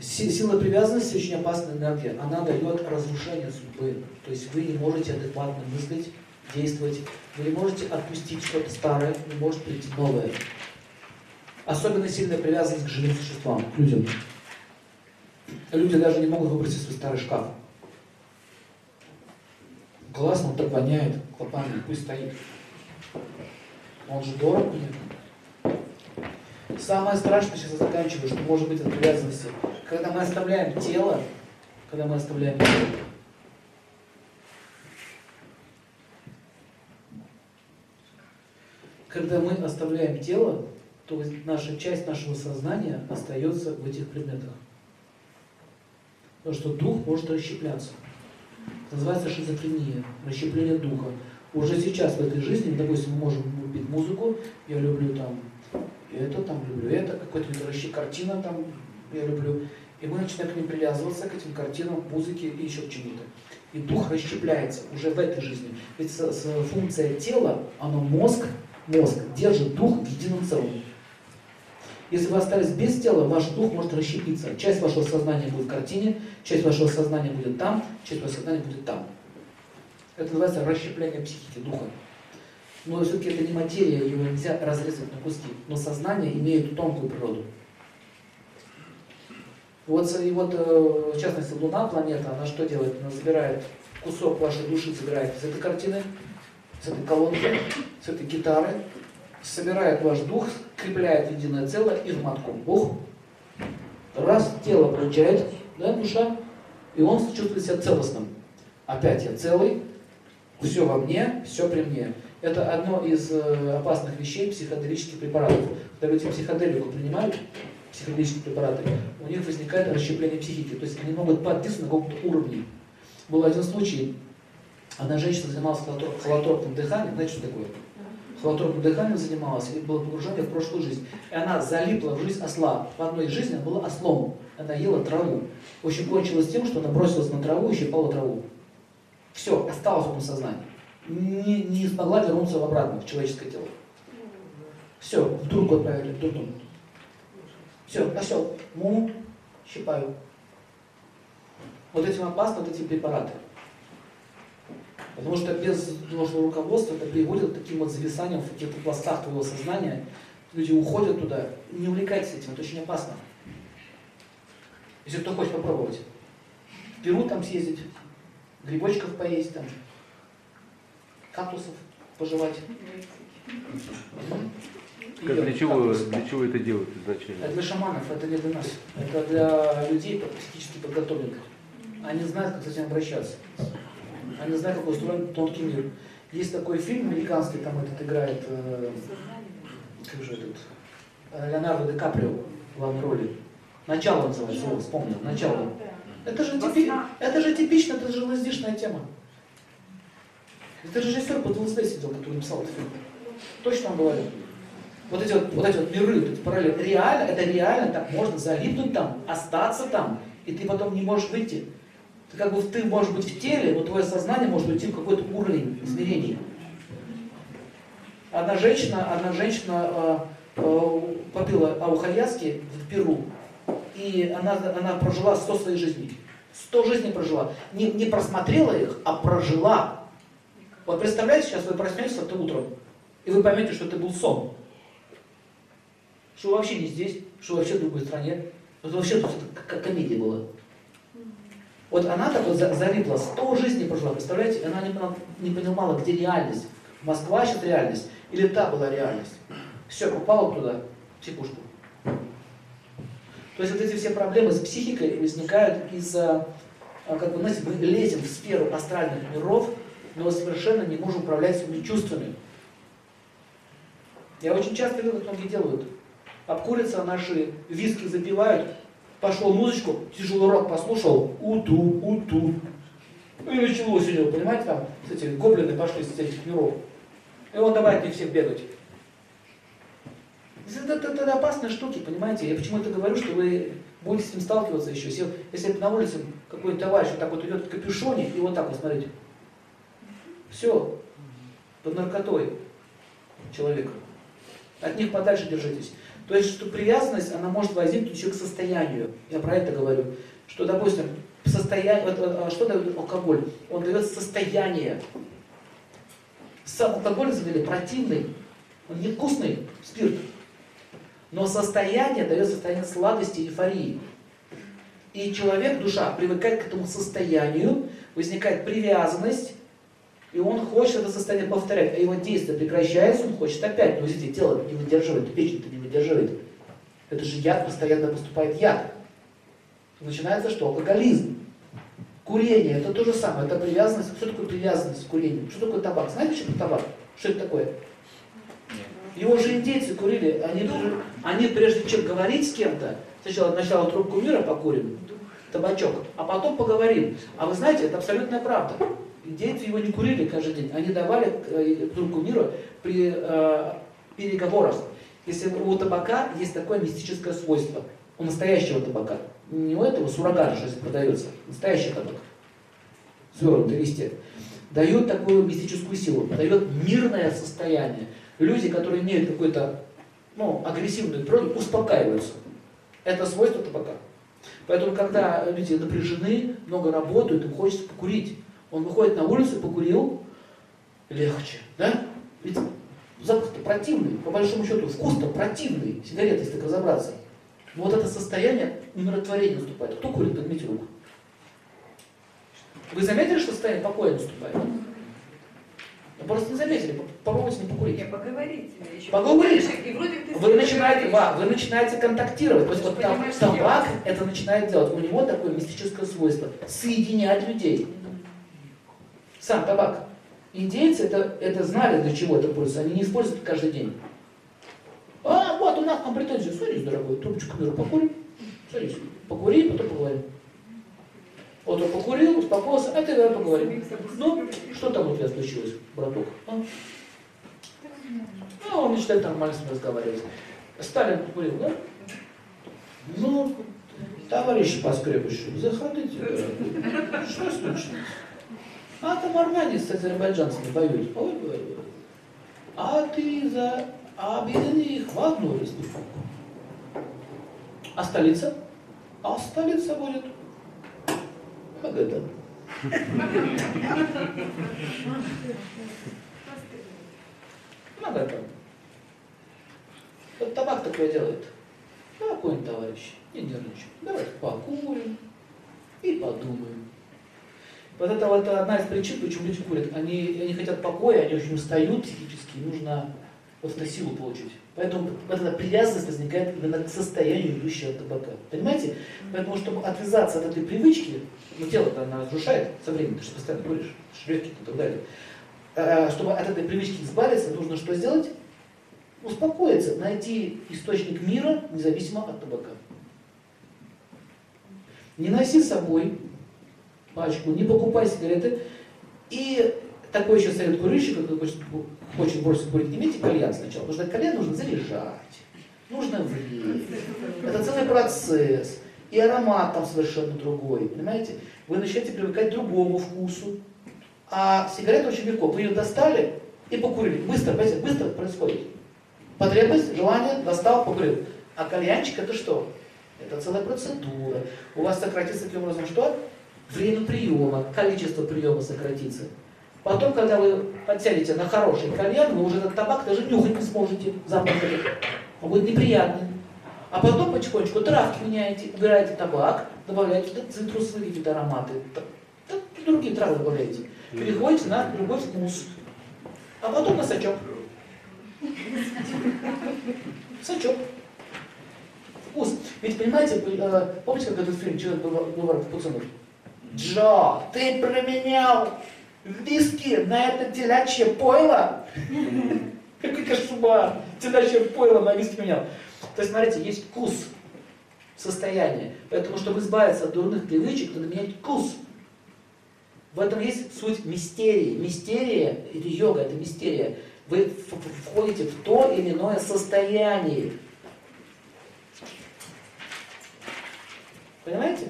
Сила привязанности очень опасная энергия. Она дает разрушение судьбы. То есть вы не можете адекватно мыслить, действовать. Вы не можете отпустить что-то старое, не может прийти новое. Особенно сильная привязанность к живым существам, к людям. Люди даже не могут выбросить свой старый шкаф. Классно, он так воняет клапанами, пусть стоит. Он же дорог мне. Самое страшное, сейчас я заканчиваю, что может быть от привязанности. Когда мы оставляем тело, когда мы оставляем тело, когда мы оставляем тело, то наша часть нашего сознания остается в этих предметах. Потому что дух может расщепляться. Это называется шизофрения, расщепление духа. Уже сейчас в этой жизни, допустим, мы можем любить музыку, я люблю там это, там люблю это, какой-то вообще картина там я люблю. И мы начинаем к ним привязываться, к этим картинам, музыке и еще к чему-то. И дух расщепляется уже в этой жизни. Ведь с, с, функция тела, оно мозг, мозг держит дух в едином целом. Если вы остались без тела, ваш дух может расщепиться. Часть вашего сознания будет в картине, часть вашего сознания будет там, часть вашего сознания будет там. Это называется расщепление психики, духа. Но все-таки это не материя, его нельзя разрезать на куски. Но сознание имеет тонкую природу. Вот, и вот, э, в частности, Луна, планета, она что делает? Она забирает кусок вашей души, забирает из этой картины, с этой колонки, с этой гитары, собирает ваш дух, крепляет единое целое и матку. Ух! Раз тело получает, да, душа, и он чувствует себя целостным. Опять я целый, все во мне, все при мне. Это одно из э, опасных вещей психоделических препаратов. Когда люди психоделику принимают, психоделические препараты, у них возникает расщепление психики. То есть они могут подписаны на каком-то уровне. Был один случай, одна женщина занималась холотропным дыханием, знаете, что такое? Холотропным дыханием занималась, и было погружение в прошлую жизнь. И она залипла в жизнь осла. В одной жизни она была ослом. Она ела траву. В общем, кончилось тем, что она бросилась на траву и щипала траву. Все, осталось в сознании не, не смогла вернуться обратно в человеческое тело. Все, в турку отправили, в турку. Все, осел, му, щипаю. Вот этим опасны вот эти препараты. Потому что без должного руководства это приводит к таким вот зависаниям в каких-то пластах твоего сознания. Люди уходят туда. Не увлекайтесь этим, это очень опасно. Если кто хочет попробовать. В Перу там съездить, грибочков поесть там, кактусов пожевать. Как, для, чего, для чего это делают изначально? Это для шаманов, это не для нас. Это для людей психически подготовленных. Они знают, как с этим обращаться. Они знают, как устроен тонкий мир. Есть такой фильм американский, там этот играет, э, как же этот, э, Леонардо Ди Каприо в главной роли. Начало называется, о, вспомнил, начало. Это же, типи, это же типично, это же лаздишная тема. Это режиссер под ЛСД сидел, который написал этот фильм. Точно он говорил. Вот эти вот, вот эти вот миры, вот эти параллели, реально, это реально так можно залипнуть там, остаться там, и ты потом не можешь выйти. Ты как бы ты можешь быть в теле, но твое сознание может уйти в какой-то уровень измерений. Одна женщина, одна женщина э, э, попила аухальяски в Перу, и она, она прожила 100 своих жизней. 100 жизней прожила. Не, не просмотрела их, а прожила. Вот представляете, сейчас вы проснетесь это утром, и вы поймете, что это был сон. Что вообще не здесь, что вообще в другой стране. Это вообще тут как комедия была. Вот она так вот залипла, сто жизней прожила, представляете? Она не, не понимала, где реальность. Москва сейчас реальность, или та была реальность. Все, попала туда, в психушку. То есть вот эти все проблемы с психикой возникают из-за, а, как бы, знаете, мы лезем в сферу астральных миров, но совершенно не можем управлять своими чувствами. Я очень часто видел, как многие делают. Обкурятся наши виски запивают, пошел музычку, тяжелый рок послушал, уту, уту. И началось у него, понимаете, там, эти гоблины пошли с этих миров. И он давай от них всех бегать. Это, это, это опасные штуки, понимаете? Я почему это говорю, что вы будете с этим сталкиваться еще. Если, если на улице какой-то товарищ вот так вот идет в капюшоне, и вот так вот, смотрите, все, под наркотой человека. От них подальше держитесь. То есть, что привязанность, она может возникнуть еще к состоянию. Я про это говорю. Что, допустим, состояние, вот, а что дает алкоголь? Он дает состояние. Сам алкоголь, на противный, он невкусный, спирт. Но состояние дает состояние сладости, эйфории. И человек, душа, привыкает к этому состоянию, возникает привязанность, и он хочет это состояние повторять, а его действие прекращается, он хочет опять. Но видите, тело не выдерживает, печень-то не выдерживает. Это же яд, постоянно поступает яд. Начинается что? Алкоголизм. Курение, это то же самое, это привязанность. Что такое привязанность к курению? Что такое табак? Знаете, что такое табак? Что это такое? Его же индейцы курили, они, они прежде чем говорить с кем-то, сначала, сначала трубку мира покурим, табачок, а потом поговорим. А вы знаете, это абсолютная правда. Индейцы его не курили каждый день, они давали э, трубку мира при э, переговорах. Если у табака есть такое мистическое свойство, у настоящего табака, не у этого суррогата, что здесь продается, настоящий табак, свернутый листья, дает такую мистическую силу, дает мирное состояние. Люди, которые имеют какой-то ну, агрессивную природу, успокаиваются. Это свойство табака. Поэтому, когда люди напряжены, много работают, им хочется покурить. Он выходит на улицу, покурил, легче, да? Ведь запах-то противный, по большому счету, вкус-то противный, сигарета, если так разобраться. Но вот это состояние умиротворения наступает. Кто курит, поднимите руку. Вы заметили, что состояние покоя наступает? Вы просто не заметили, попробуйте не покурить. Не, поговорите. Еще Поговорите. И вроде вы, начинаете, ва, вы начинаете контактировать. То есть вот там, табак это начинает делать. У него такое мистическое свойство. Соединять людей. Сам табак. Индейцы это, это знали, для чего это пользуется. Они не используют это каждый день. А, вот у нас там претензии. Садись, дорогой, трубочку миру покурим. Садись, покури, потом поговорим. Вот он покурил, успокоился, а ты давай поговорим. Ну, что там у тебя случилось, браток? А? Ну, он начинает нормально с ним разговаривать. Сталин покурил, да? Ну, товарищ по скрепышу, заходите. Что случилось? А там армяне с азербайджанцами воюют. Ой, ой. А ты за... А объединили их в одну республику. А столица? А столица будет Магадан. Магадан. Вот табак такое делает. Спокойно, товарищи, не нервничай. Давайте покурим и подумаем. Вот это вот одна из причин, почему люди курят. Они, они хотят покоя, они очень устают психически, нужно вот эту силу получить. Поэтому вот эта привязанность возникает именно к состоянию идущего от табака. Понимаете? Поэтому, чтобы отвязаться от этой привычки, ну тело-то она разрушает со временем, ты же постоянно куришь, легкие и так далее. А, чтобы от этой привычки избавиться, нужно что сделать? Успокоиться, найти источник мира, независимо от табака. Не носи с собой пачку, не покупай сигареты. И такой еще совет курильщика, который хочет, хочет бросить курить, имейте кальян сначала, потому что кальян нужно заряжать, нужно время. Это целый процесс. И аромат там совершенно другой, понимаете? Вы начинаете привыкать к другому вкусу. А сигарета очень легко. Вы ее достали и покурили. Быстро, понимаете, быстро происходит. Потребность, желание, достал, покурил. А кальянчик это что? Это целая процедура. У вас сократится таким образом что? Время приема, количество приема сократится. Потом, когда вы подсядете на хороший кальян, вы уже этот табак даже нюхать не сможете, запах Он будет неприятный. А потом потихонечку травки меняете, убираете табак, добавляете цитрусовые какие-то ароматы, другие травы добавляете. Переходите на другой вкус. А потом на сачок. Сачок. Вкус. Ведь понимаете, э, помните, как этот фильм «Человек был пацанов»? Джо, ты променял виски на это телячье пойло? Какой кошмар! Телячье пойло на виски менял. То есть, смотрите, есть вкус, состояние. Поэтому, чтобы избавиться от дурных привычек, надо менять вкус. В этом есть суть мистерии. Мистерия, или йога, это мистерия. Вы входите в то или иное состояние. Понимаете?